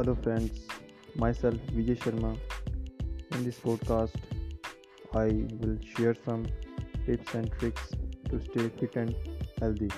Hello, friends. Myself Vijay Sharma. In this podcast, I will share some tips and tricks to stay fit and healthy.